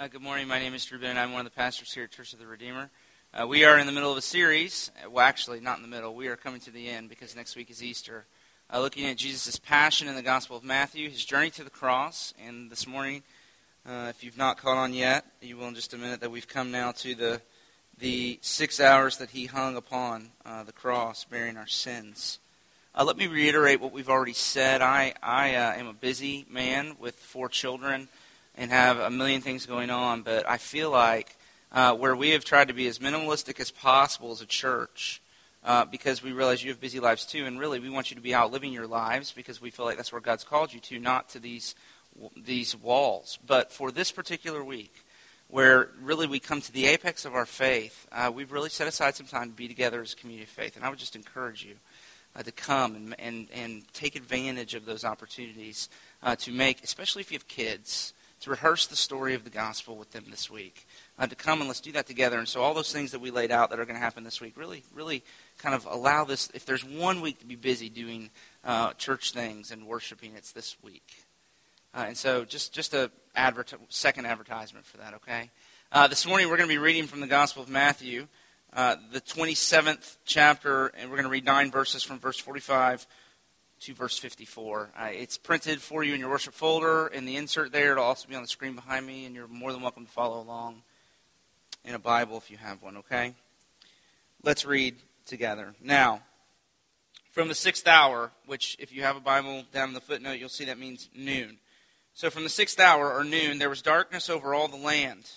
Uh, good morning. My name is Drew Ben. I'm one of the pastors here at Church of the Redeemer. Uh, we are in the middle of a series. Uh, well, actually, not in the middle. We are coming to the end because next week is Easter. Uh, looking at Jesus' passion in the Gospel of Matthew, his journey to the cross. And this morning, uh, if you've not caught on yet, you will in just a minute, that we've come now to the, the six hours that he hung upon uh, the cross, bearing our sins. let me reiterate what we've already said. I, I am a busy man with four children and have a million things going on, but I feel like uh, where we have tried to be as minimalistic as possible as a church, uh, because we realize you have busy lives too, and really we want you to be out living your lives because we feel like that's where God's called you to, not to these these walls. But for this particular week, where really we come to the apex of our faith, uh, we've really set aside some time to be together as a community of faith, and I would just encourage you. Uh, to come and, and, and take advantage of those opportunities uh, to make, especially if you have kids, to rehearse the story of the gospel with them this week. Uh, to come and let's do that together. And so all those things that we laid out that are going to happen this week really, really kind of allow this. If there's one week to be busy doing uh, church things and worshiping, it's this week. Uh, and so just just a second advertisement for that. Okay. Uh, this morning we're going to be reading from the Gospel of Matthew, uh, the 27th chapter, and we're going to read nine verses from verse 45 to verse 54. Uh, it's printed for you in your worship folder in the insert there. It'll also be on the screen behind me, and you're more than welcome to follow along in a Bible if you have one, okay? Let's read together. Now, from the sixth hour, which if you have a Bible down in the footnote, you'll see that means noon. So from the sixth hour, or noon, there was darkness over all the land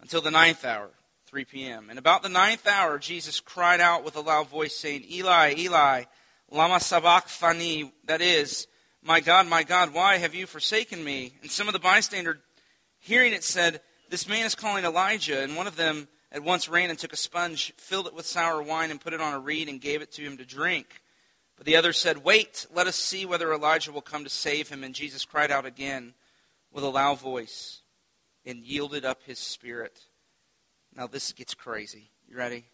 until the ninth hour, 3 p.m. And about the ninth hour, Jesus cried out with a loud voice, saying, Eli, Eli, Lama sabachthani, that is, My God, my God, why have you forsaken me? And some of the bystanders, hearing it, said, This man is calling Elijah. And one of them at once ran and took a sponge, filled it with sour wine, and put it on a reed, and gave it to him to drink. But the others said, Wait, let us see whether Elijah will come to save him. And Jesus cried out again with a loud voice and yielded up his spirit. Now this gets crazy. You ready?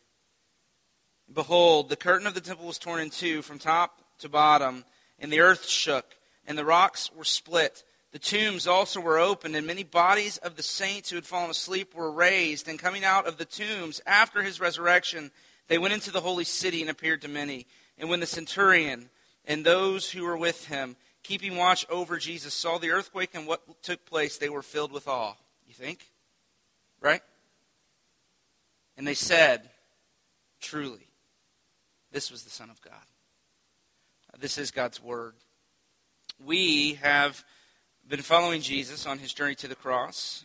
Behold, the curtain of the temple was torn in two from top to bottom, and the earth shook, and the rocks were split. The tombs also were opened, and many bodies of the saints who had fallen asleep were raised. And coming out of the tombs after his resurrection, they went into the holy city and appeared to many. And when the centurion and those who were with him, keeping watch over Jesus, saw the earthquake and what took place, they were filled with awe. You think? Right? And they said, Truly, this was the Son of God. This is God's Word. We have been following Jesus on his journey to the cross.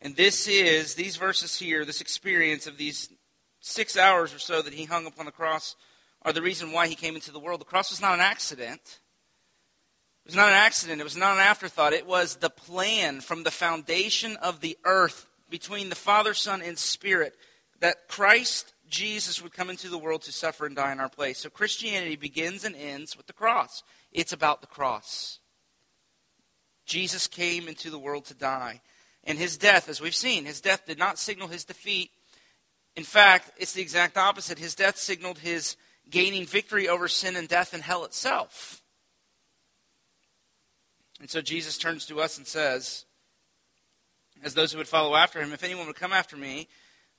And this is, these verses here, this experience of these six hours or so that he hung upon the cross, are the reason why he came into the world. The cross was not an accident. It was not an accident. It was not an afterthought. It was the plan from the foundation of the earth between the Father, Son, and Spirit that Christ Jesus would come into the world to suffer and die in our place. So Christianity begins and ends with the cross. It's about the cross. Jesus came into the world to die. And his death, as we've seen, his death did not signal his defeat. In fact, it's the exact opposite. His death signaled his gaining victory over sin and death and hell itself. And so Jesus turns to us and says, as those who would follow after him, if anyone would come after me,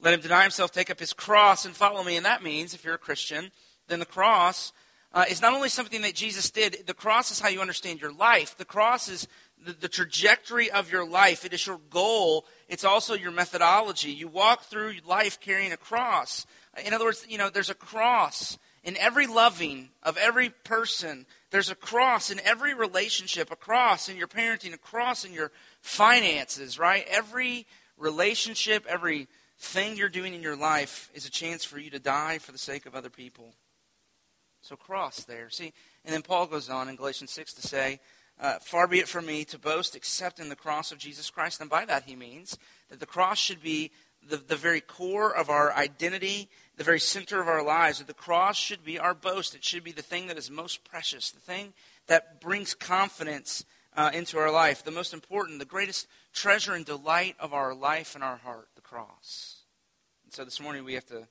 let him deny himself, take up his cross, and follow me. And that means, if you're a Christian, then the cross uh, is not only something that Jesus did, the cross is how you understand your life. The cross is the, the trajectory of your life, it is your goal, it's also your methodology. You walk through life carrying a cross. In other words, you know, there's a cross in every loving of every person. There's a cross in every relationship, a cross in your parenting, a cross in your finances, right? Every relationship, every thing you're doing in your life is a chance for you to die for the sake of other people. So cross there. See, and then Paul goes on in Galatians 6 to say, uh, Far be it from me to boast except in the cross of Jesus Christ. And by that he means that the cross should be the, the very core of our identity, the very center of our lives. That the cross should be our boast. It should be the thing that is most precious, the thing that brings confidence uh, into our life, the most important, the greatest treasure and delight of our life and our heart, the cross. So this morning we have to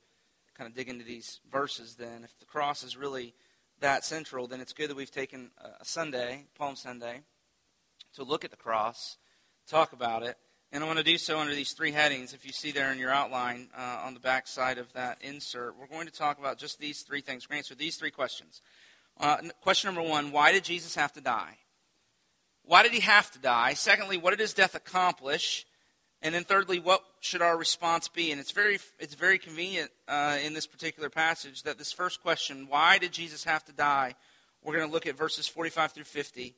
kind of dig into these verses then. If the cross is really that central, then it's good that we've taken a Sunday, Palm Sunday, to look at the cross, talk about it, And I want to do so under these three headings. If you see there in your outline uh, on the back side of that insert, we're going to talk about just these three things. We're going to answer these three questions. Uh, question number one Why did Jesus have to die? Why did he have to die? Secondly, what did his death accomplish? And then thirdly, what should our response be? And it's very, it's very convenient uh, in this particular passage that this first question, why did Jesus have to die? We're going to look at verses 45 through 50.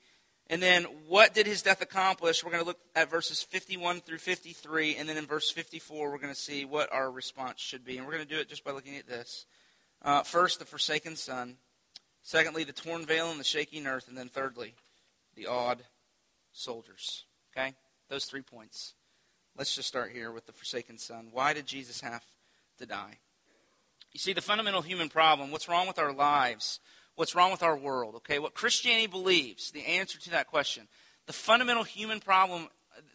And then, what did his death accomplish? We're going to look at verses 51 through 53. And then in verse 54, we're going to see what our response should be. And we're going to do it just by looking at this. Uh, first, the forsaken son. Secondly, the torn veil and the shaking earth. And then thirdly, the odd soldiers. Okay? Those three points. Let's just start here with the forsaken son. Why did Jesus have to die? You see, the fundamental human problem what's wrong with our lives? what's wrong with our world, okay? What Christianity believes, the answer to that question. The fundamental human problem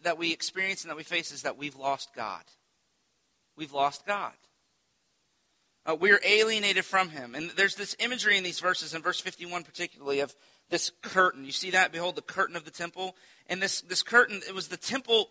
that we experience and that we face is that we've lost God. We've lost God. Uh, we're alienated from Him. And there's this imagery in these verses, in verse 51 particularly, of this curtain. You see that? Behold, the curtain of the temple. And this, this curtain, it was the temple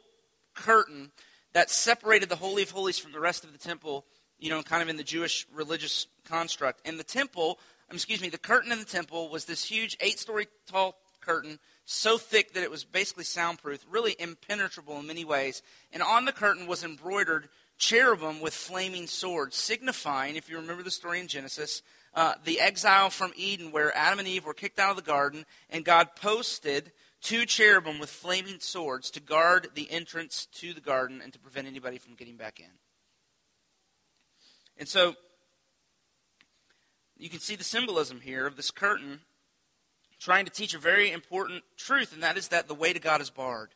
curtain that separated the Holy of Holies from the rest of the temple, you know, kind of in the Jewish religious construct. And the temple um, excuse me, the curtain in the temple was this huge eight story tall curtain, so thick that it was basically soundproof, really impenetrable in many ways. And on the curtain was embroidered cherubim with flaming swords, signifying, if you remember the story in Genesis, uh, the exile from Eden where Adam and Eve were kicked out of the garden, and God posted two cherubim with flaming swords to guard the entrance to the garden and to prevent anybody from getting back in. And so you can see the symbolism here of this curtain trying to teach a very important truth, and that is that the way to God is barred.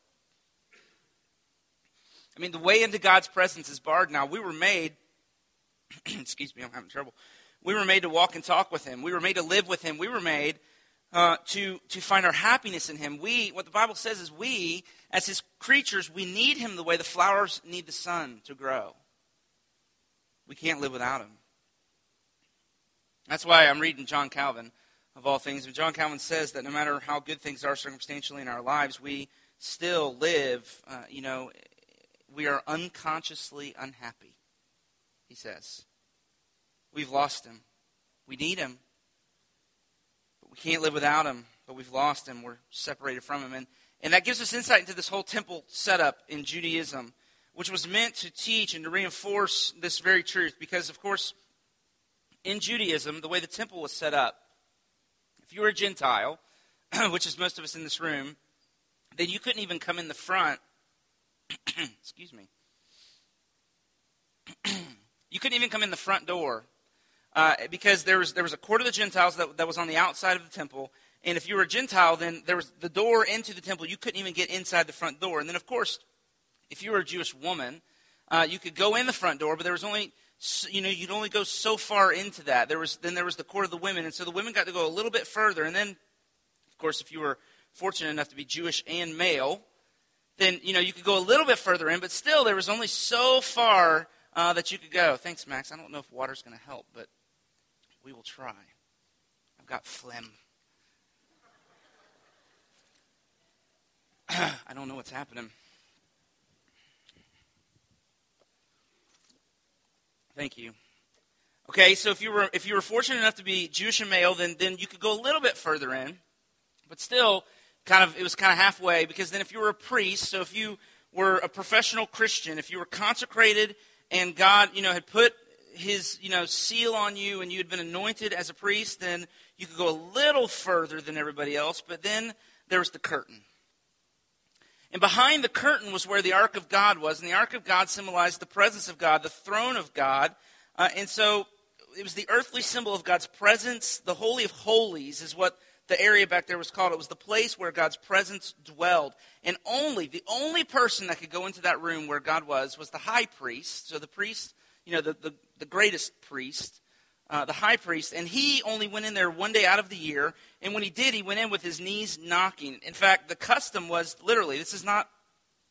I mean, the way into God's presence is barred now. We were made, excuse me, I'm having trouble. We were made to walk and talk with Him. We were made to live with Him. We were made uh, to, to find our happiness in Him. We, what the Bible says is we, as His creatures, we need Him the way the flowers need the sun to grow. We can't live without Him. That's why I'm reading John Calvin, of all things. And John Calvin says that no matter how good things are circumstantially in our lives, we still live, uh, you know, we are unconsciously unhappy, he says. We've lost him. We need him. We can't live without him. But we've lost him. We're separated from him. And, and that gives us insight into this whole temple setup in Judaism, which was meant to teach and to reinforce this very truth. Because, of course, in Judaism, the way the temple was set up, if you were a Gentile, which is most of us in this room, then you couldn't even come in the front. excuse me. you couldn't even come in the front door uh, because there was there was a court of the Gentiles that, that was on the outside of the temple, and if you were a Gentile, then there was the door into the temple. You couldn't even get inside the front door, and then of course, if you were a Jewish woman, uh, you could go in the front door, but there was only you know, you'd only go so far into that. There was then there was the court of the women, and so the women got to go a little bit further. And then, of course, if you were fortunate enough to be Jewish and male, then you know you could go a little bit further in. But still, there was only so far uh, that you could go. Thanks, Max. I don't know if water's going to help, but we will try. I've got phlegm. I don't know what's happening. Thank you. Okay, so if you were if you were fortunate enough to be Jewish and male, then then you could go a little bit further in, but still, kind of it was kind of halfway because then if you were a priest, so if you were a professional Christian, if you were consecrated and God, you know, had put His you know seal on you and you had been anointed as a priest, then you could go a little further than everybody else. But then there was the curtain. And behind the curtain was where the ark of God was. And the ark of God symbolized the presence of God, the throne of God. Uh, and so it was the earthly symbol of God's presence. The Holy of Holies is what the area back there was called. It was the place where God's presence dwelled. And only, the only person that could go into that room where God was, was the high priest. So the priest, you know, the, the, the greatest priest uh, the high priest, and he only went in there one day out of the year. And when he did, he went in with his knees knocking. In fact, the custom was literally, this is not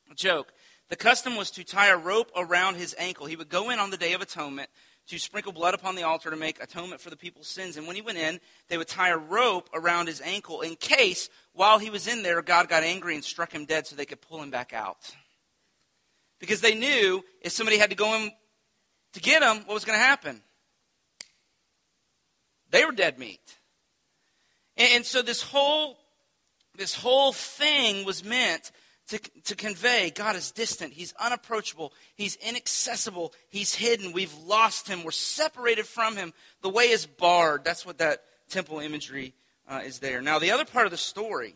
a joke, the custom was to tie a rope around his ankle. He would go in on the Day of Atonement to sprinkle blood upon the altar to make atonement for the people's sins. And when he went in, they would tie a rope around his ankle in case, while he was in there, God got angry and struck him dead so they could pull him back out. Because they knew if somebody had to go in to get them, what was going to happen? They were dead meat. And, and so this whole this whole thing was meant to, to convey God is distant. He's unapproachable. He's inaccessible. He's hidden. We've lost him. We're separated from him. The way is barred. That's what that temple imagery uh, is there. Now, the other part of the story,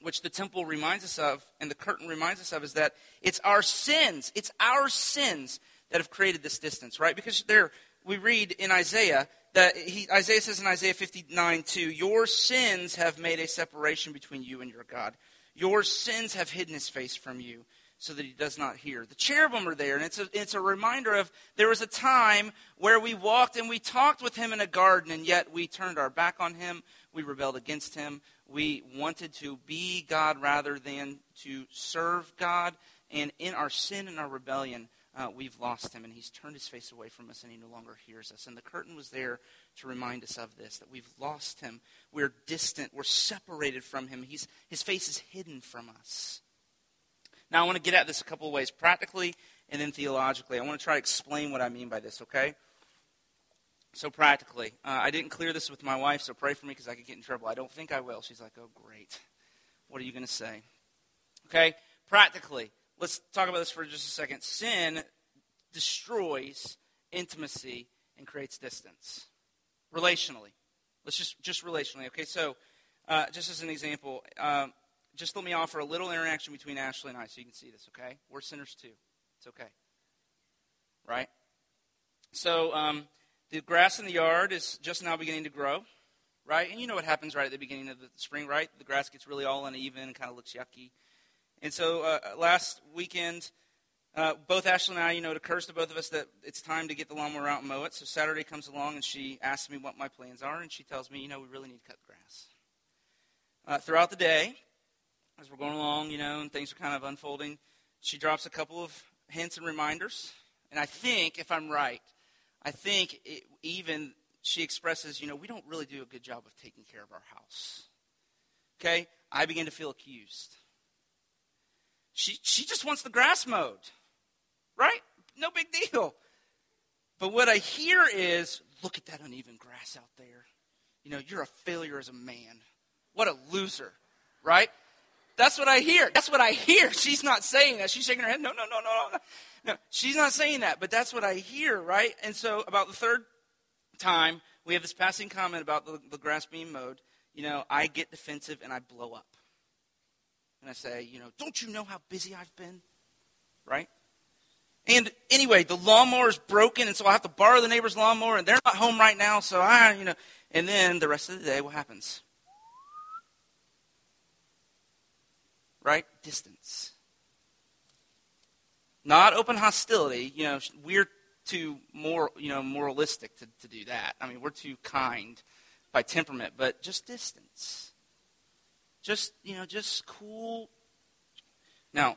which the temple reminds us of and the curtain reminds us of, is that it's our sins. It's our sins that have created this distance, right? Because there, we read in Isaiah that he, Isaiah says in Isaiah 59 2, Your sins have made a separation between you and your God. Your sins have hidden his face from you so that he does not hear. The cherubim are there, and it's a, it's a reminder of there was a time where we walked and we talked with him in a garden, and yet we turned our back on him. We rebelled against him. We wanted to be God rather than to serve God. And in our sin and our rebellion, uh, we've lost him, and he's turned his face away from us, and he no longer hears us. And the curtain was there to remind us of this that we've lost him. We're distant. We're separated from him. He's, his face is hidden from us. Now, I want to get at this a couple of ways practically and then theologically. I want to try to explain what I mean by this, okay? So, practically, uh, I didn't clear this with my wife, so pray for me because I could get in trouble. I don't think I will. She's like, oh, great. What are you going to say? Okay, practically, let's talk about this for just a second. Sin destroys intimacy and creates distance relationally. Let's just just relationally. Okay, so uh, just as an example, um, just let me offer a little interaction between Ashley and I, so you can see this. Okay, we're sinners too. It's okay, right? So um, the grass in the yard is just now beginning to grow, right? And you know what happens right at the beginning of the spring, right? The grass gets really all uneven and kind of looks yucky. And so uh, last weekend, uh, both Ashley and I, you know, it occurs to both of us that it's time to get the lawnmower out and mow it. So Saturday comes along and she asks me what my plans are, and she tells me, you know, we really need to cut grass. Uh, throughout the day, as we're going along, you know, and things are kind of unfolding, she drops a couple of hints and reminders. And I think, if I'm right, I think it, even she expresses, you know, we don't really do a good job of taking care of our house. Okay? I begin to feel accused. She, she just wants the grass mowed right? No big deal. But what I hear is, look at that uneven grass out there. You know, you're a failure as a man. What a loser, right? That's what I hear. That's what I hear. She's not saying that. She's shaking her head. No, no, no, no, no. No, she's not saying that, but that's what I hear, right? And so, about the third time, we have this passing comment about the, the grass being mowed. You know, I get defensive and I blow up. And I say, you know, don't you know how busy I've been? Right? And anyway, the lawnmower is broken, and so I have to borrow the neighbor's lawnmower, and they're not home right now, so I, you know. And then the rest of the day, what happens? Right? Distance. Not open hostility. You know, we're too more, you know, moralistic to, to do that. I mean, we're too kind by temperament, but just distance. Just, you know, just cool. Now,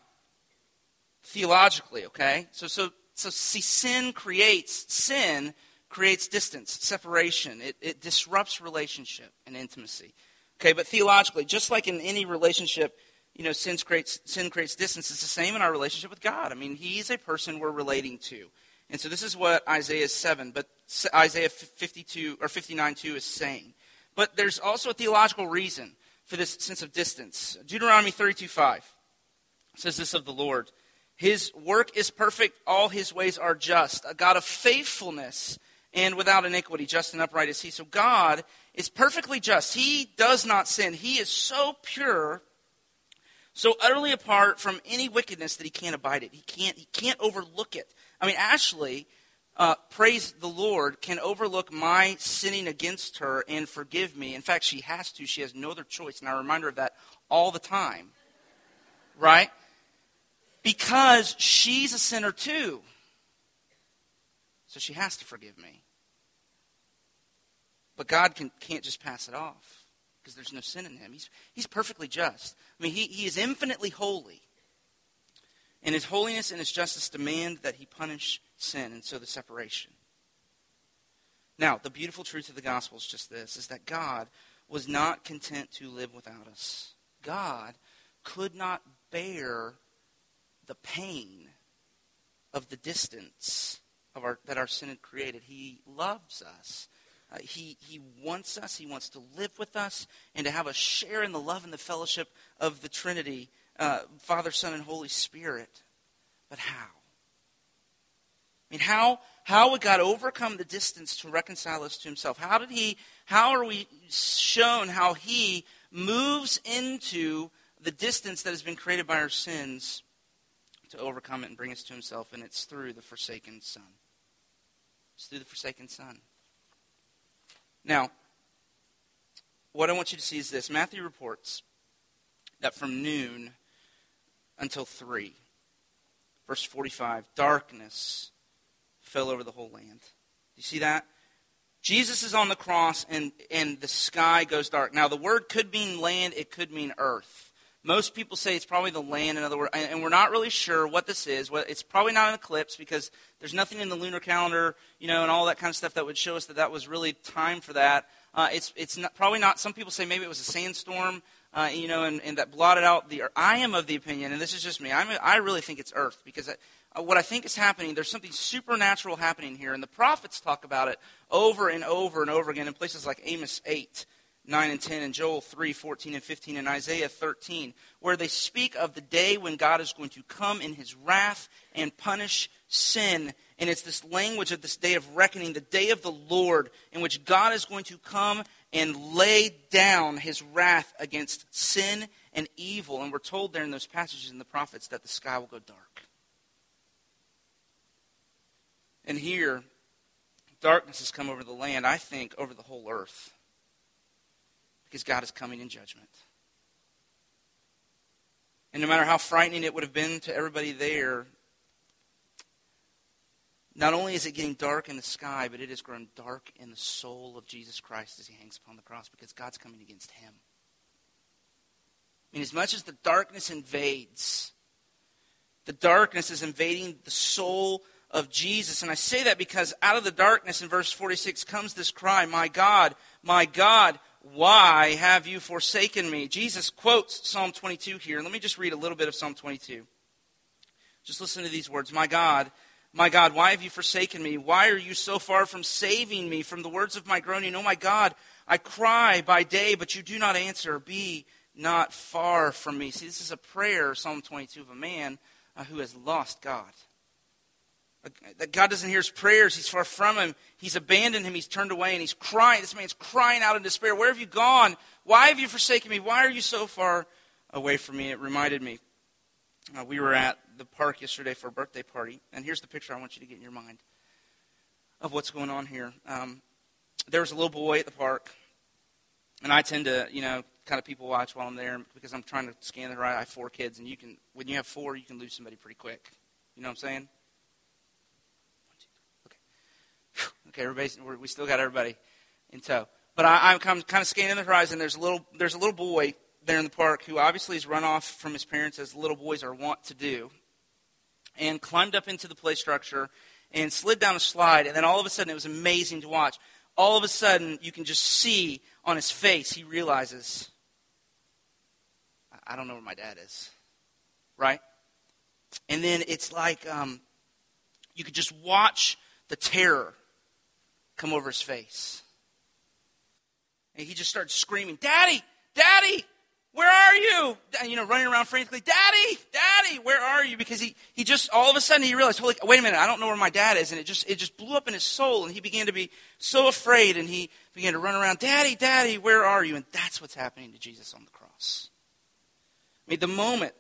theologically, okay? So, so, so see, sin creates, sin creates distance, separation. It, it disrupts relationship and intimacy. Okay, but theologically, just like in any relationship, you know, sin creates, sin creates distance. It's the same in our relationship with God. I mean, He's a person we're relating to. And so this is what Isaiah 7, but Isaiah 52 or 59 2 is saying. But there's also a theological reason for this sense of distance. Deuteronomy 32 5 says this of the Lord. His work is perfect, all his ways are just. A God of faithfulness and without iniquity, just and upright is he. So God is perfectly just. He does not sin. He is so pure, so utterly apart from any wickedness that he can't abide it. He can't, he can't overlook it. I mean, Ashley, uh, praise the Lord, can overlook my sinning against her and forgive me. In fact, she has to. She has no other choice. And I remind her of that all the time. Right? because she's a sinner too. So she has to forgive me. But God can, can't just pass it off because there's no sin in him. He's, he's perfectly just. I mean, he, he is infinitely holy. And his holiness and his justice demand that he punish sin, and so the separation. Now, the beautiful truth of the gospel is just this is that God was not content to live without us. God could not bear the pain of the distance of our, that our sin had created. He loves us. Uh, he, he wants us. He wants to live with us and to have us share in the love and the fellowship of the Trinity, uh, Father, Son, and Holy Spirit. But how? I mean, how, how would God overcome the distance to reconcile us to himself? How did he, how are we shown how he moves into the distance that has been created by our sins to overcome it and bring us to himself? And it's through the forsaken Son. It's through the forsaken Son. Now, what I want you to see is this Matthew reports that from noon until 3, verse 45, darkness fell over the whole land. You see that? Jesus is on the cross and, and the sky goes dark. Now, the word could mean land, it could mean earth. Most people say it's probably the land, in other words, and we're not really sure what this is. It's probably not an eclipse because there's nothing in the lunar calendar, you know, and all that kind of stuff that would show us that that was really time for that. Uh, it's it's not, probably not. Some people say maybe it was a sandstorm, uh, you know, and, and that blotted out the. earth. I am of the opinion, and this is just me. I'm, I really think it's Earth because Uh, what I think is happening, there's something supernatural happening here, and the prophets talk about it over and over and over again in places like Amos 8. 9 and 10 and Joel 3, 14 and 15 and Isaiah 13, where they speak of the day when God is going to come in his wrath and punish sin. And it's this language of this day of reckoning, the day of the Lord, in which God is going to come and lay down his wrath against sin and evil. And we're told there in those passages in the prophets that the sky will go dark. And here, darkness has come over the land, I think, over the whole earth because God is coming in judgment. And no matter how frightening it would have been to everybody there, not only is it getting dark in the sky, but it has grown dark in the soul of Jesus Christ as he hangs upon the cross because God's coming against him. I mean, as much as the darkness invades, the darkness is invading the soul of Jesus. And I say that because out of the darkness in verse 46 comes this cry, My God, my God, why have you forsaken me? Jesus quotes Psalm 22 here. Let me just read a little bit of Psalm 22. Just listen to these words My God, my God, why have you forsaken me? Why are you so far from saving me from the words of my groaning? Oh, my God, I cry by day, but you do not answer. Be not far from me. See, this is a prayer, Psalm 22, of a man uh, who has lost God that God doesn't hear his prayers. He's far from him. He's abandoned him. He's turned away and he's crying. This man's crying out in despair. Where have you gone? Why have you forsaken me? Why are you so far away from me? It reminded me. Uh, we were at the park yesterday for a birthday party, and here's the picture I want you to get in your mind of what's going on here. Um, there was a little boy at the park, and I tend to, you know, kind of people watch while I'm there because I'm trying to scan the right. I have four kids, and you can, when you have four, you can lose somebody pretty quick. You know what I'm saying? Okay, everybody's, we still got everybody in tow. But I, am kind of scanning the horizon. There's a little, there's a little boy there in the park who obviously has run off from his parents as little boys are wont to do, and climbed up into the play structure and slid down a slide. And then all of a sudden, it was amazing to watch. All of a sudden, you can just see on his face, he realizes, I don't know where my dad is. Right? And then it's like um, you could just watch the terror come over his face. And he just started screaming, Daddy, Daddy, where are you? And, you know, running around frantically, Daddy, Daddy, where are you? Because he, he just, all of a sudden he realized, holy, wait a minute, I don't know where my dad is. And it just, it just blew up in his soul. And he began to be so afraid. And he began to run around, Daddy, Daddy, where are you? And that's what's happening to Jesus on the cross. I mean, the moment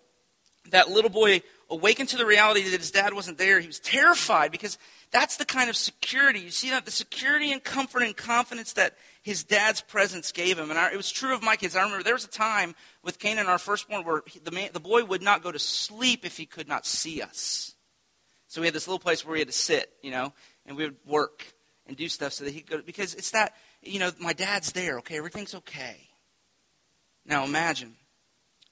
that little boy awakened to the reality that his dad wasn't there, he was terrified because that's the kind of security. You see that? The security and comfort and confidence that his dad's presence gave him. And I, it was true of my kids. I remember there was a time with Canaan, our firstborn, where he, the, man, the boy would not go to sleep if he could not see us. So we had this little place where we had to sit, you know, and we would work and do stuff so that he could go. Because it's that, you know, my dad's there, okay? Everything's okay. Now imagine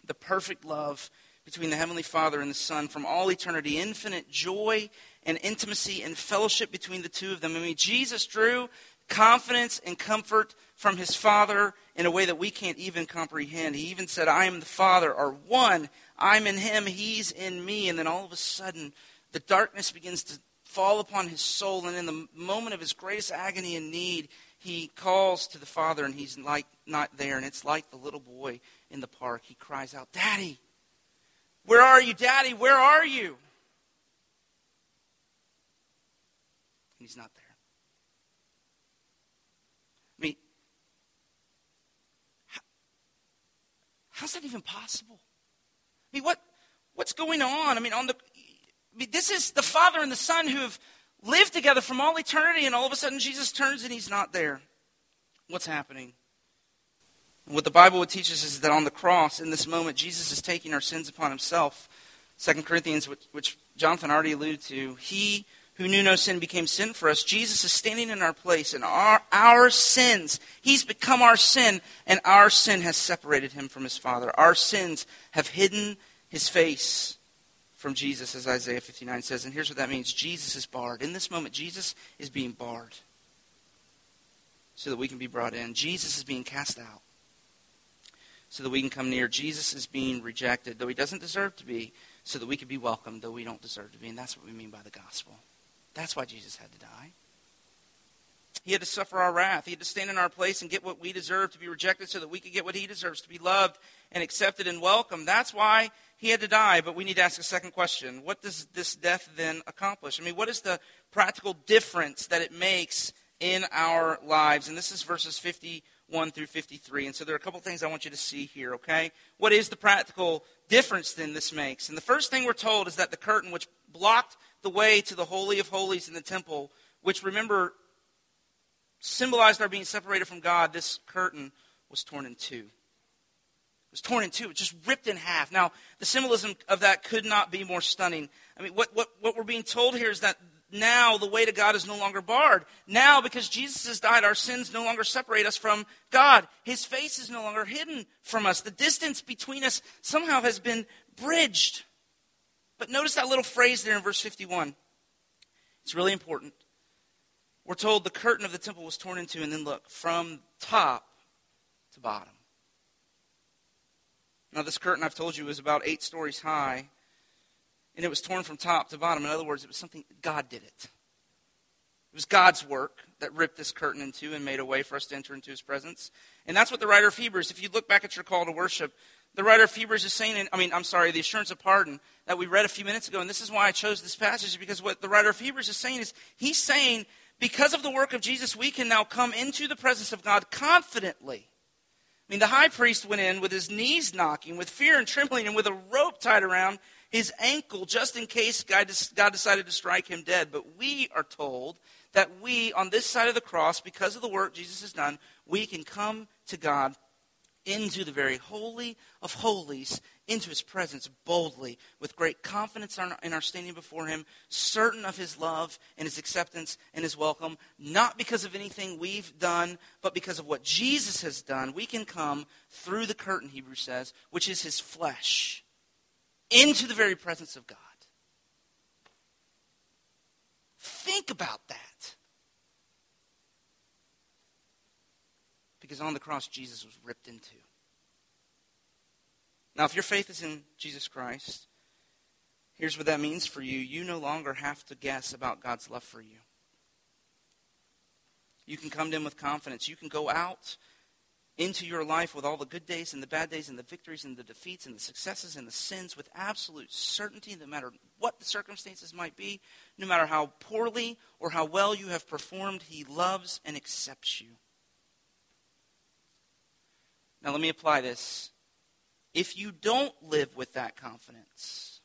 the perfect love between the Heavenly Father and the Son from all eternity, infinite joy and intimacy and fellowship between the two of them. I mean, Jesus drew confidence and comfort from his Father in a way that we can't even comprehend. He even said, I am the Father, are one. I'm in him, he's in me. And then all of a sudden, the darkness begins to fall upon his soul, and in the moment of his greatest agony and need, he calls to the Father, and he's like not there. And it's like the little boy in the park. He cries out, Daddy, where are you, Daddy? Where are you? And he's not there. I mean, how, how's that even possible? I mean, what, what's going on? I mean, on the, I mean, this is the Father and the Son who have lived together from all eternity, and all of a sudden Jesus turns and he's not there. What's happening? What the Bible would teach us is that on the cross, in this moment, Jesus is taking our sins upon himself. 2 Corinthians, which, which Jonathan already alluded to, he who knew no sin became sin for us. Jesus is standing in our place, and our, our sins, he's become our sin, and our sin has separated him from his Father. Our sins have hidden his face from Jesus, as Isaiah 59 says. And here's what that means Jesus is barred. In this moment, Jesus is being barred so that we can be brought in. Jesus is being cast out so that we can come near. Jesus is being rejected, though he doesn't deserve to be, so that we can be welcomed, though we don't deserve to be. And that's what we mean by the gospel. That's why Jesus had to die. He had to suffer our wrath. He had to stand in our place and get what we deserve to be rejected so that we could get what he deserves to be loved and accepted and welcomed. That's why he had to die. But we need to ask a second question. What does this death then accomplish? I mean, what is the practical difference that it makes in our lives? And this is verses 50 1 through 53. And so there are a couple things I want you to see here, okay? What is the practical difference then this makes? And the first thing we're told is that the curtain which blocked the way to the Holy of Holies in the temple, which remember symbolized our being separated from God, this curtain was torn in two. It was torn in two. It just ripped in half. Now, the symbolism of that could not be more stunning. I mean, what, what, what we're being told here is that now the way to God is no longer barred. Now, because Jesus has died, our sins no longer separate us from God. His face is no longer hidden from us. The distance between us somehow has been bridged. But notice that little phrase there in verse 51. It's really important. We're told the curtain of the temple was torn into, and then look, from top to bottom. Now, this curtain I've told you is about eight stories high and it was torn from top to bottom. In other words, it was something, God did it. It was God's work that ripped this curtain in two and made a way for us to enter into his presence. And that's what the writer of Hebrews, if you look back at your call to worship, the writer of Hebrews is saying, I mean, I'm sorry, the assurance of pardon that we read a few minutes ago, and this is why I chose this passage, because what the writer of Hebrews is saying is, he's saying, because of the work of Jesus, we can now come into the presence of God confidently. I mean, the high priest went in with his knees knocking, with fear and trembling, and with a rope tied around his ankle just in case God, decided to strike him dead. But we are told that we, on this side of the cross, because of the work Jesus has done, we can come to God into the very holy of holies, into his presence boldly, with great confidence in our standing before him, certain of his love and his acceptance and his welcome, not because of anything we've done, but because of what Jesus has done. We can come through the curtain, Hebrews says, which is his flesh into the very presence of God. Think about that. Because on the cross, Jesus was ripped into. Now, if your faith is in Jesus Christ, here's what that means for you. You no longer have to guess about God's love for you. You can come to Him with confidence. You can go out into your life with all the good days and the bad days and the victories and the defeats and the successes and the sins with absolute certainty, no matter what the circumstances might be, no matter how poorly or how well you have performed, He loves and accepts you. Now, let me apply this. If you don't live with that confidence,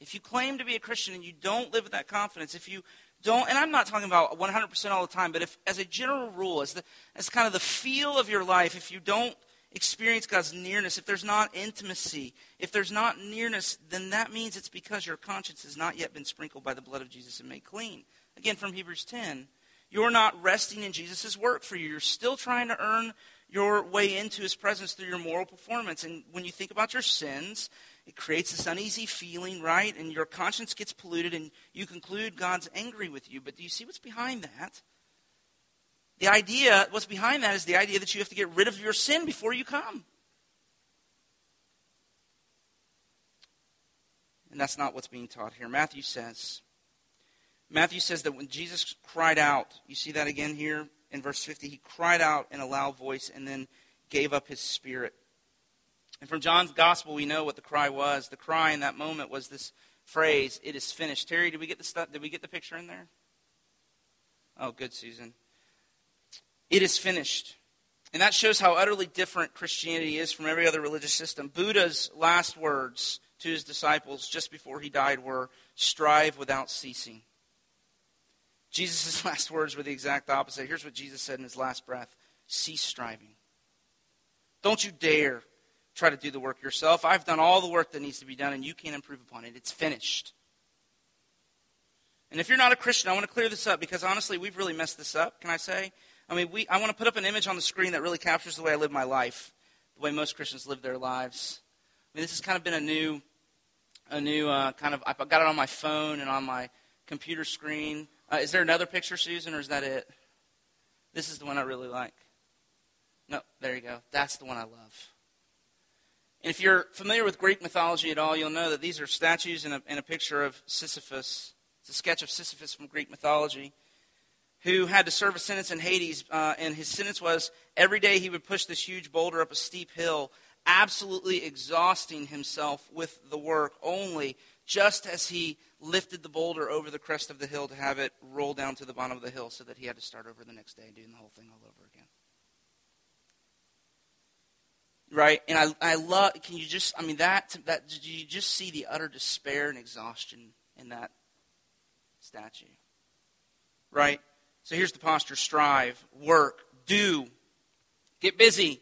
if you claim to be a Christian and you don't live with that confidence, if you don't, and I'm not talking about 100% all the time, but if, as a general rule, as, the, as kind of the feel of your life, if you don't experience God's nearness, if there's not intimacy, if there's not nearness, then that means it's because your conscience has not yet been sprinkled by the blood of Jesus and made clean. Again, from Hebrews 10, you're not resting in Jesus' work for you. You're still trying to earn your way into his presence through your moral performance. And when you think about your sins, it creates this uneasy feeling, right? And your conscience gets polluted, and you conclude God's angry with you. But do you see what's behind that? The idea, what's behind that is the idea that you have to get rid of your sin before you come. And that's not what's being taught here. Matthew says, Matthew says that when Jesus cried out, you see that again here in verse 50, he cried out in a loud voice and then gave up his spirit. And from John's gospel, we know what the cry was. The cry in that moment was this phrase, "It is finished." Terry, did we get the did we get the picture in there? Oh, good, Susan. It is finished. And that shows how utterly different Christianity is from every other religious system. Buddha's last words to his disciples just before he died were, "Strive without ceasing." Jesus' last words were the exact opposite. Here's what Jesus said in his last breath Cease striving. Don't you dare try to do the work yourself. I've done all the work that needs to be done, and you can't improve upon it. It's finished. And if you're not a Christian, I want to clear this up because honestly, we've really messed this up, can I say? I mean, we, I want to put up an image on the screen that really captures the way I live my life, the way most Christians live their lives. I mean, this has kind of been a new, a new uh, kind of, I've got it on my phone and on my computer screen. Uh, is there another picture, Susan, or is that it? This is the one I really like. No, there you go. That's the one I love. And if you're familiar with Greek mythology at all, you'll know that these are statues and a, and a picture of Sisyphus. It's a sketch of Sisyphus from Greek mythology, who had to serve a sentence in Hades. Uh, and his sentence was every day he would push this huge boulder up a steep hill, absolutely exhausting himself with the work, only just as he lifted the boulder over the crest of the hill to have it roll down to the bottom of the hill so that he had to start over the next day doing the whole thing all over again right? And I, I love. Can you just? I mean, that that you just see the utter despair and exhaustion in that statue, right? So here's the posture: strive, work, do, get busy.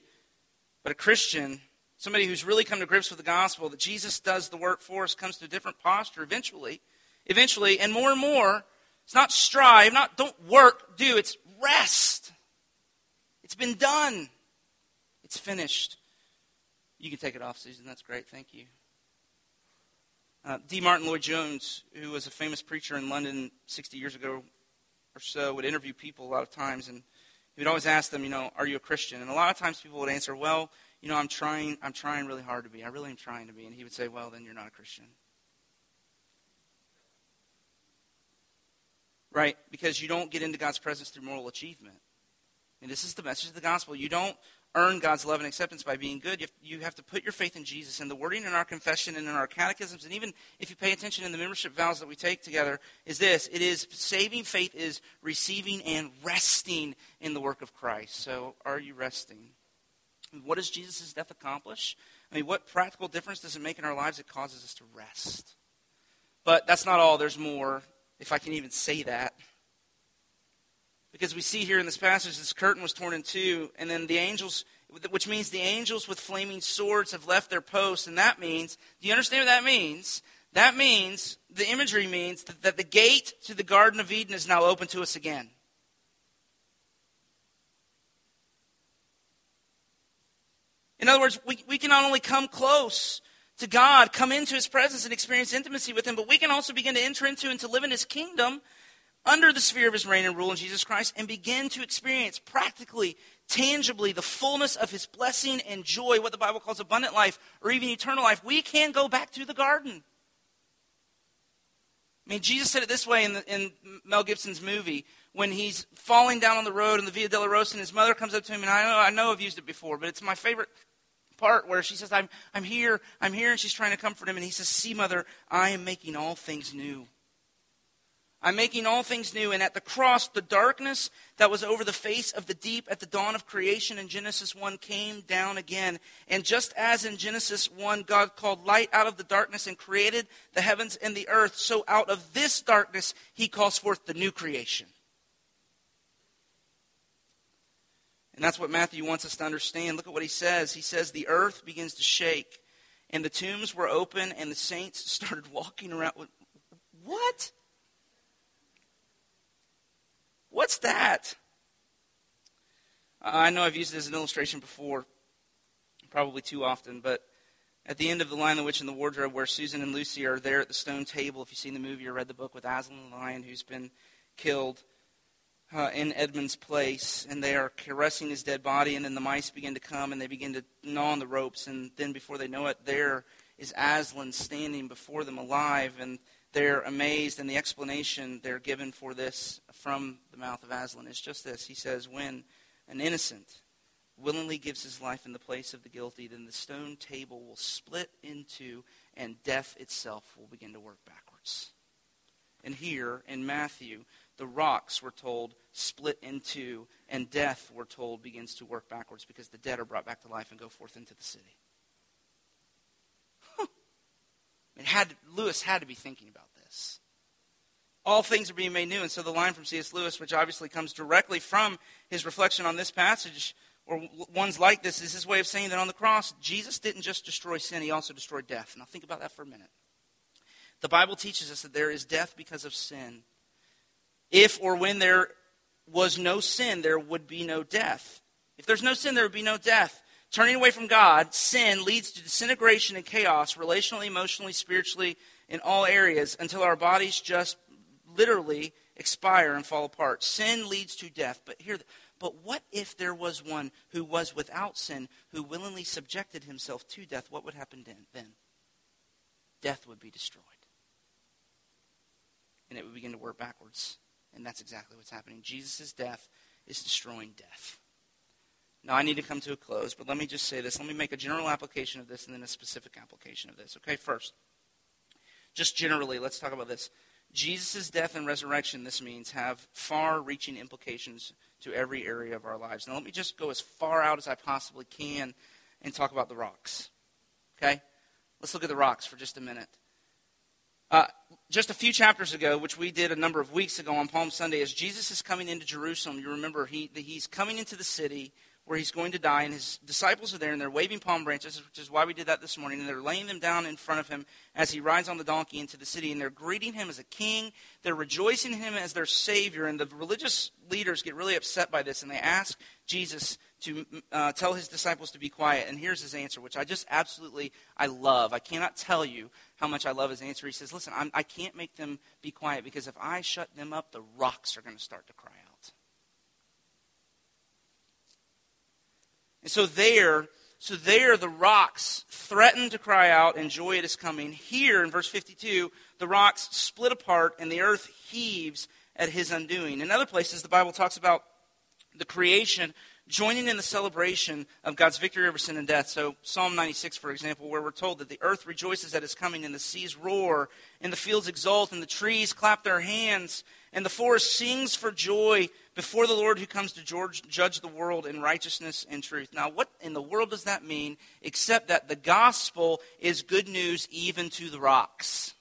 But a Christian, somebody who's really come to grips with the gospel that Jesus does the work for us, comes to a different posture eventually, eventually, and more and more. It's not strive, not don't work, do. It's rest. It's been done. It's finished. You can take it off, Susan. That's great. Thank you. Uh, D. Martyn Lloyd-Jones, who was a famous preacher in London 60 years ago or so, would interview people a lot of times, and he would always ask them, you know, are you a Christian? And a lot of times people would answer, well, you know, I'm trying, I'm trying really hard to be. I really am trying to be. And he would say, well, then you're not a Christian. Right? Because you don't get into God's presence through moral achievement. And this is the message of the gospel. You don't earn God's love and acceptance by being good. You have, you have, to put your faith in Jesus. And the wording in our confession and in our catechisms, and even if you pay attention in the membership vows that we take together, is this it is saving faith is receiving and resting in the work of Christ. So, are you resting? What does Jesus' death accomplish? I mean, what practical difference does it make in our lives? It causes us to rest. But that's not all, there's more, if I can even say that. Because we see here in this passage, this curtain was torn in two, and then the angels, which means the angels with flaming swords have left their posts, and that means, do you understand what that means? That means, the imagery means that, that the gate to the Garden of Eden is now open to us again. In other words, we, we can not only come close to God, come into His presence and experience intimacy with Him, but we can also begin to enter into and to live in His kingdom under the sphere of his reign and rule in Jesus Christ and begin to experience practically, tangibly the fullness of his blessing and joy, what the Bible calls abundant life or even eternal life, we can go back to the garden. I mean, Jesus said it this way in, the, in Mel Gibson's movie when he's falling down on the road in the Via Dolorosa, and his mother comes up to him, and I know, I know I've used it before, but it's my favorite part where she says, I'm, I'm here, I'm here, and she's trying to comfort him, and he says, See, mother, I am making all things new. I'm making all things new. And at the cross, the darkness that was over the face of the deep at the dawn of creation in Genesis 1 came down again. And just as in Genesis 1, God called light out of the darkness and created the heavens and the earth, so out of this darkness, he calls forth the new creation. And that's what Matthew wants us to understand. Look at what he says. He says, The earth begins to shake, and the tombs were open, and the saints started walking around. What? What's that? I know I've used it as an illustration before, probably too often, but at the end of The Lion, the Witch, and the Wardrobe, where Susan and Lucy are there at the stone table, if you've seen the movie or read the book with Aslan the lion who's been killed uh, in Edmund's place, and they are caressing his dead body, and then the mice begin to come and they begin to gnaw on the ropes, and then before they know it, there is Aslan standing before them alive, and they're amazed, and the explanation they're given for this from the mouth of Aslan is just this. He says, When an innocent willingly gives his life in the place of the guilty, then the stone table will split in two, and death itself will begin to work backwards. And here in Matthew, the rocks, we're told, split in two, and death, we're told, begins to work backwards because the dead are brought back to life and go forth into the city. It had, Lewis had to be thinking about this. All things are being made new. And so the line from C.S. Lewis, which obviously comes directly from his reflection on this passage, or ones like this, is his way of saying that on the cross, Jesus didn't just destroy sin, he also destroyed death. Now think about that for a minute. The Bible teaches us that there is death because of sin. If or when there was no sin, there would be no death. If there's no sin, there would be no death. Turning away from God, sin leads to disintegration and chaos, relationally, emotionally, spiritually, in all areas, until our bodies just literally expire and fall apart. Sin leads to death. But here, but what if there was one who was without sin, who willingly subjected himself to death? What would happen then? Death would be destroyed. And it would begin to work backwards. And that's exactly what's happening. Jesus' death is destroying death. Now, I need to come to a close, but let me just say this. Let me make a general application of this and then a specific application of this. Okay, first, just generally, let's talk about this. Jesus' death and resurrection, this means, have far reaching implications to every area of our lives. Now, let me just go as far out as I possibly can and talk about the rocks. Okay? Let's look at the rocks for just a minute. Uh, just a few chapters ago, which we did a number of weeks ago on Palm Sunday, as Jesus is coming into Jerusalem, you remember he, he's coming into the city where he's going to die, and his disciples are there, and they're waving palm branches, which is why we did that this morning, and they're laying them down in front of him as he rides on the donkey into the city, and they're greeting him as a king. They're rejoicing in him as their Savior, and the religious leaders get really upset by this, and they ask Jesus to uh, tell his disciples to be quiet, and here's his answer, which I just absolutely, I love. I cannot tell you how much I love his answer. He says, listen, I'm, I can not make them be quiet, because if I shut them up, the rocks are going to start to cry out. And so there, so there the rocks threaten to cry out and joy it is coming. Here in verse 52, the rocks split apart and the earth heaves at his undoing. In other places, the Bible talks about the creation joining in the celebration of God's victory over sin and death. So, Psalm 96, for example, where we're told that the earth rejoices at his coming, and the seas roar, and the fields exult, and the trees clap their hands, and the forest sings for joy before the Lord who comes to judge the world in righteousness and truth. Now, what in the world does that mean except that the gospel is good news even to the rocks?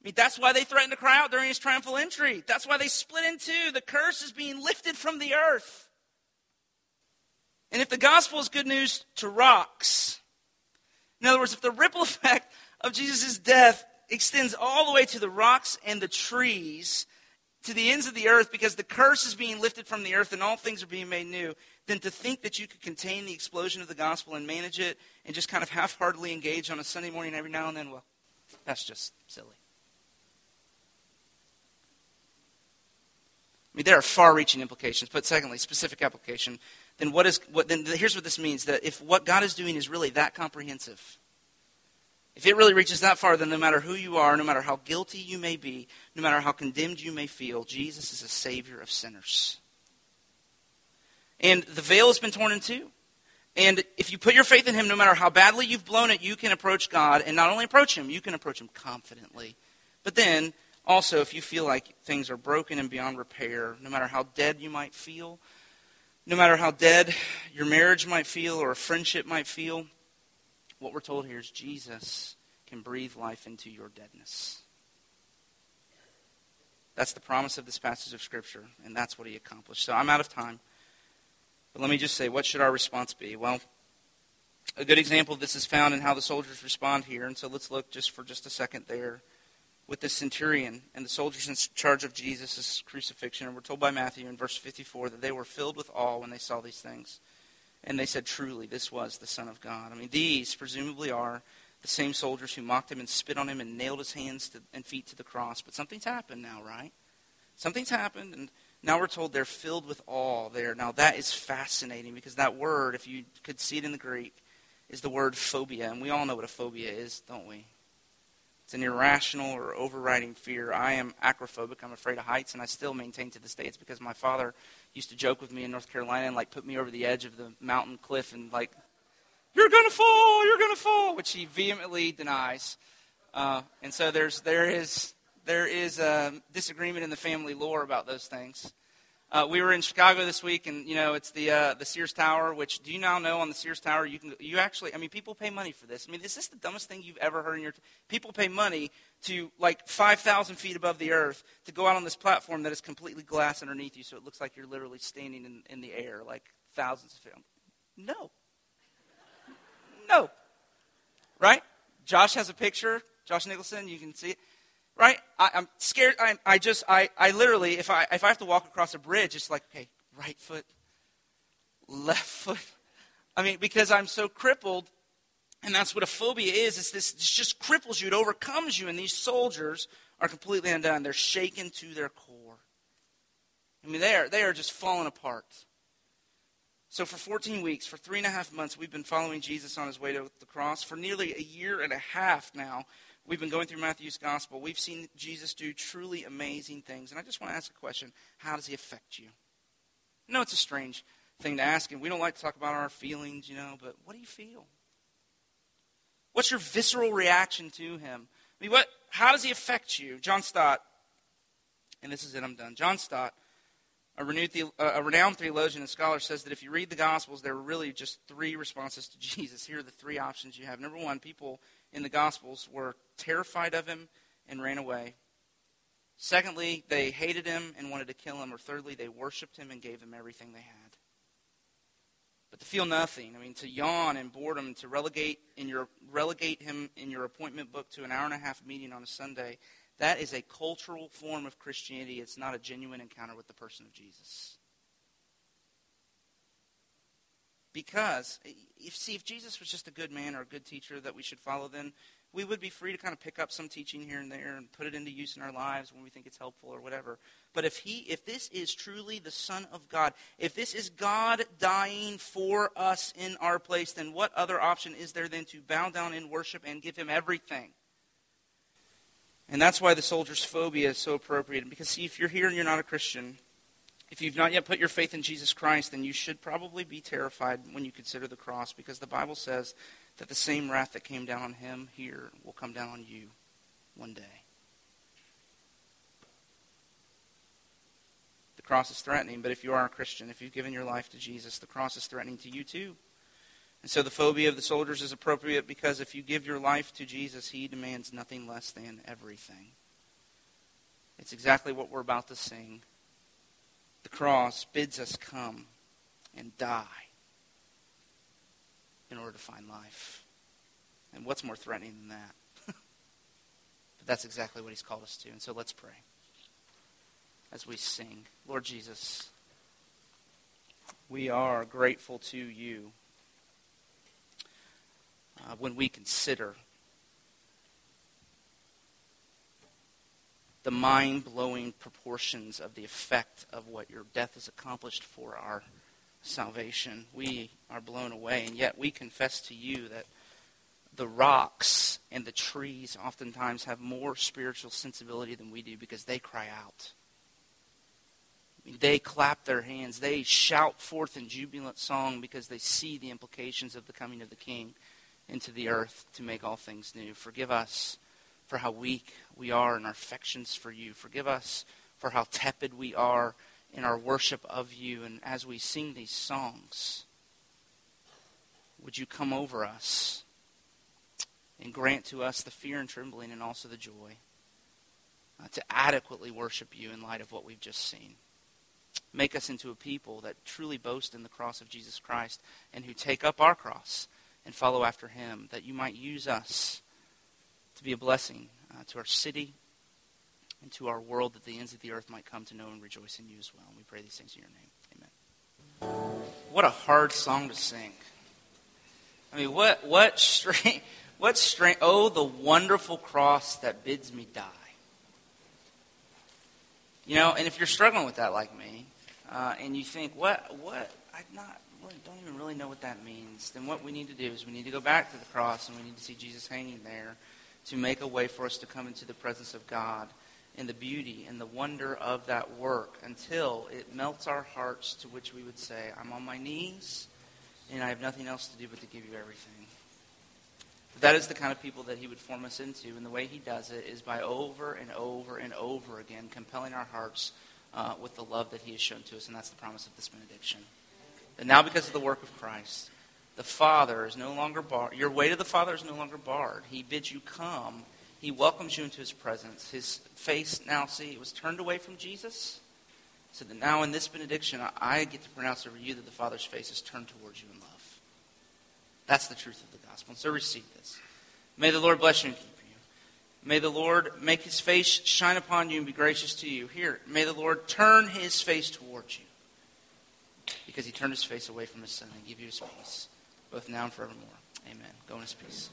I mean, that's why they threatened to cry out during his triumphal entry. That's why they split in two. The curse is being lifted from the earth. And if the gospel is good news to rocks, in other words, if the ripple effect of Jesus' death extends all the way to the rocks and the trees, to the ends of the earth, because the curse is being lifted from the earth and all things are being made new, then to think that you could contain the explosion of the gospel and manage it and just kind of half heartedly engage on a Sunday morning every now and then, well, that's just silly. I mean, there are far-reaching implications. But secondly, specific application. Then what is what? Then here's what this means: that if what God is doing is really that comprehensive, if it really reaches that far, then no matter who you are, no matter how guilty you may be, no matter how condemned you may feel, Jesus is a savior of sinners. And the veil has been torn in two. And if you put your faith in Him, no matter how badly you've blown it, you can approach God. And not only approach Him, you can approach Him confidently. But then also, if you feel like things are broken and beyond repair, no matter how dead you might feel, no matter how dead your marriage might feel or a friendship might feel, what we're told here is Jesus can breathe life into your deadness. That's the promise of this passage of Scripture, and that's what he accomplished. So I'm out of time. But let me just say, what should our response be? Well, a good example of this is found in how the soldiers respond here. And so let's look just for just a second there with the centurion and the soldiers in charge of Jesus' crucifixion. And we're told by Matthew in verse 54 that they were filled with awe when they saw these things. And they said, Truly, this was the Son of God. I mean, these presumably are the same soldiers who mocked him and spit on him and nailed his hands to, and feet to the cross. But something's happened now, right? Something's happened, and Now we're told they're filled with awe there. Now that is fascinating because that word, if you could see it in the Greek, is the word phobia. And we all know what a phobia is, don't we? It's an irrational or overriding fear. I am acrophobic. I'm afraid of heights, and I still maintain to this day it's because my father used to joke with me in North Carolina and like put me over the edge of the mountain cliff and like, "You're gonna fall! You're gonna fall!" which he vehemently denies. Uh, and so there's there is there is a disagreement in the family lore about those things. Uh, we were in Chicago this week, and you know it's the uh, the Sears Tower. Which do you now know on the Sears Tower you can you actually I mean people pay money for this. I mean is this the dumbest thing you've ever heard in your people pay money to like five thousand feet above the earth to go out on this platform that is completely glass underneath you, so it looks like you're literally standing in, in the air like thousands of feet. No, no, right? Josh has a picture. Josh Nicholson, you can see it right? I, am scared. I, I just, I, I literally, if I, if I have to walk across a bridge, it's like, okay, right foot, left foot. I mean, because I'm so crippled, and that's what a phobia is. It's this, this just cripples you. It overcomes you, and these soldiers are completely undone. They're shaken to their core. I mean, they are, they are just falling apart. So, for 14 weeks, for three and a half months, we've been following Jesus on his way to the cross. For nearly a year and a half now, We've been going through Matthew's gospel. We've seen Jesus do truly amazing things. And I just want to ask a question How does he affect you? I know it's a strange thing to ask, and we don't like to talk about our feelings, you know, but what do you feel? What's your visceral reaction to him? I mean, what, how does he affect you? John Stott, and this is it, I'm done. John Stott, a, the, a renowned theologian and scholar, says that if you read the Gospels, there are really just three responses to Jesus. Here are the three options you have. Number one, people in the Gospels were terrified of him and ran away. Secondly, they hated him and wanted to kill him. Or thirdly, they worshiped him and gave him everything they had. But to feel nothing, I mean, to yawn in boredom, to relegate, in your, relegate him in your appointment book to an hour and a half meeting on a Sunday, that is a cultural form of Christianity. It's not a genuine encounter with the person of Jesus. Because, eh, if, see, if Jesus was just a good man or a good teacher that we should follow, then we would be free to kind of pick up some teaching here and there and put it into use in our lives when we think it's helpful or whatever. But if he if this is truly the son of God, if this is God dying for us in our place, then what other option is there than to bow down in worship and give him everything? And that's why the soldier's phobia is so appropriate. Because see, if you're here and you're not a Christian, if you've not yet put your faith in Jesus Christ, then you should probably be terrified when you consider the cross because the Bible says that the same wrath that came down on him here will come down on you one day. The cross is threatening, but if you are a Christian, if you've given your life to Jesus, the cross is threatening to you too. And so the phobia of the soldiers is appropriate because if you give your life to Jesus, he demands nothing less than everything. It's exactly what we're about to sing. The cross bids us come and die in order to find life. And what's more threatening than that? but that's exactly what he's called us to. And so let's pray as we sing. Lord Jesus, we are grateful to you uh, when we consider the mind blowing proportions of the effect of what your death has accomplished for our salvation. We are blown away, and yet we confess to you that the rocks and the trees oftentimes have more spiritual sensibility than we do because they cry out. They clap their hands. They shout forth in jubilant song because they see the implications of the coming of the King into the earth to make all things new. Forgive us for how weak we are in our affections for you. Forgive us for how tepid we are in our worship of you. And as we sing these songs, would you come over us and grant to us the fear and trembling and also the joy uh, to adequately worship you in light of what we've just seen? Make us into a people that truly boast in the cross of Jesus Christ and who take up our cross and follow after him, that you might use us to be a blessing uh, to our city and to our world that the ends of the earth might come to know and rejoice in you as well. And we pray these things in your name. Amen. What a hard song to sing. I mean, what, what strength, what strength, oh, the wonderful cross that bids me die. You know, and if you're struggling with that like me, uh, and you think, what, what, I not, don't even really know what that means, then what we need to do is we need to go back to the cross and we need to see Jesus hanging there to make a way for us to come into the presence of God in the beauty and the wonder of that work until it melts our hearts to which we would say, I'm on my knees and I have nothing else to do but to give you everything. But that is the kind of people that he would form us into, and the way he does it is by over and over and over again compelling our hearts uh, with the love that he has shown to us, and that's the promise of this benediction. That now, because of the work of Christ, the Father is no longer barred. Your way to the Father is no longer barred. He bids you come he welcomes you into his presence. His face now, see, it was turned away from Jesus. So that now in this benediction, I get to pronounce over you that the Father's face is turned towards you in love. That's the truth of the gospel. And so receive this. May the Lord bless you and keep you. May the Lord make his face shine upon you and be gracious to you. Here, may the Lord turn his face towards you because he turned his face away from his son and give you his peace, both now and forevermore. Amen. Go in his peace.